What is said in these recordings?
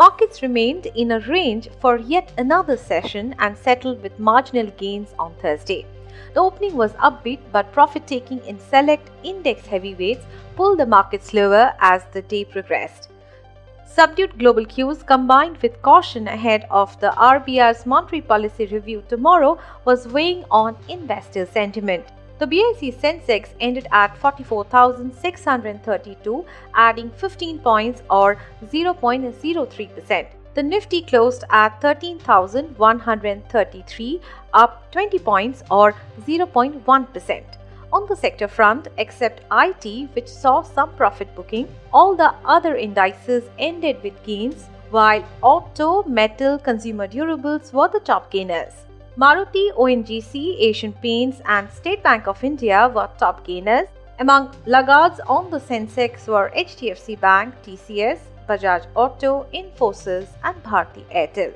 Markets remained in a range for yet another session and settled with marginal gains on Thursday. The opening was upbeat, but profit taking in select index heavyweights pulled the market slower as the day progressed. Subdued global cues combined with caution ahead of the RBI's monetary policy review tomorrow was weighing on investor sentiment. The BSE Sensex ended at 44,632, adding 15 points or 0.03%. The Nifty closed at 13,133, up 20 points or 0.1%. On the sector front, except IT, which saw some profit booking, all the other indices ended with gains, while auto, metal, consumer durables were the top gainers. Maruti, ONGC, Asian Paints, and State Bank of India were top gainers. Among laggards on the Sensex were HDFC Bank, TCS, Bajaj Auto, Infosys, and Bharti Airtel.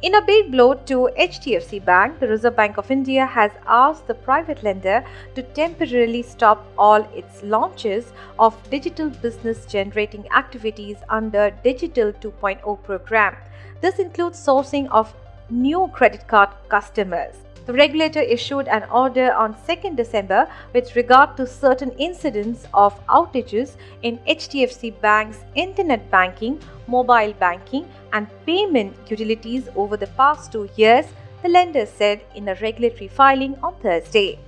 In a big blow to HDFC Bank, the Reserve Bank of India has asked the private lender to temporarily stop all its launches of digital business generating activities under Digital 2.0 program. This includes sourcing of new credit card customers. The regulator issued an order on 2nd December with regard to certain incidents of outages in HDFC Bank's internet banking, mobile banking, and payment utilities over the past two years, the lender said in a regulatory filing on Thursday.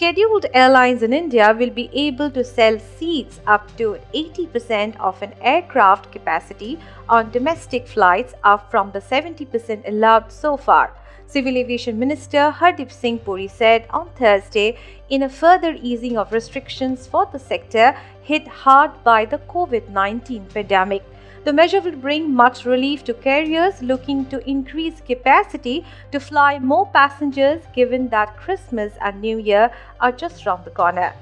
Scheduled airlines in India will be able to sell seats up to 80% of an aircraft capacity on domestic flights, up from the 70% allowed so far. Civil Aviation Minister Hardeep Singh Puri said on Thursday in a further easing of restrictions for the sector hit hard by the COVID 19 pandemic. The measure will bring much relief to carriers looking to increase capacity to fly more passengers given that Christmas and New Year are just around the corner.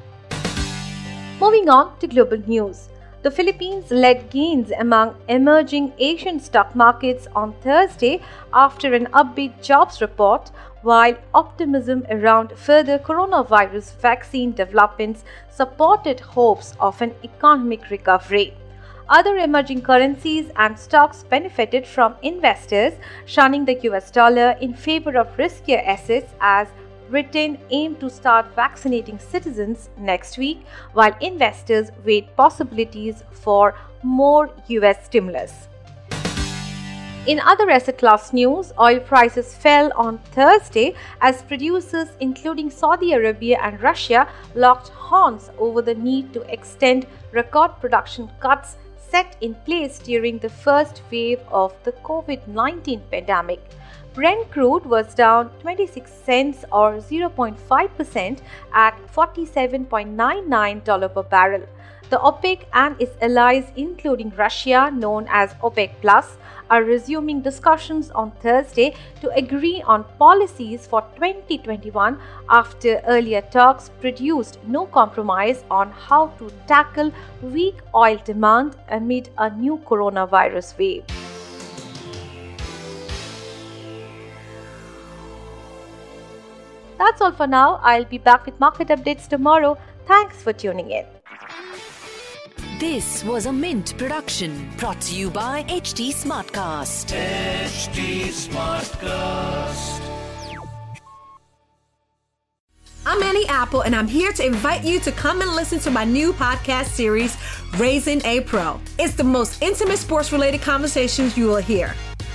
Moving on to global news. The Philippines led gains among emerging Asian stock markets on Thursday after an upbeat jobs report, while optimism around further coronavirus vaccine developments supported hopes of an economic recovery. Other emerging currencies and stocks benefited from investors shunning the US dollar in favor of riskier assets as Britain aimed to start vaccinating citizens next week, while investors weighed possibilities for more US stimulus. In other asset class news, oil prices fell on Thursday as producers, including Saudi Arabia and Russia, locked horns over the need to extend record production cuts set in place during the first wave of the COVID 19 pandemic. Brent crude was down 26 cents or 0.5% at $47.99 per barrel. The OPEC and its allies, including Russia, known as OPEC Plus, are resuming discussions on Thursday to agree on policies for 2021 after earlier talks produced no compromise on how to tackle weak oil demand amid a new coronavirus wave. That's all for now. I'll be back with market updates tomorrow. Thanks for tuning in. This was a Mint production brought to you by HT Smartcast. HT Smartcast. I'm Annie Apple, and I'm here to invite you to come and listen to my new podcast series, Raising a Pro. It's the most intimate sports related conversations you will hear.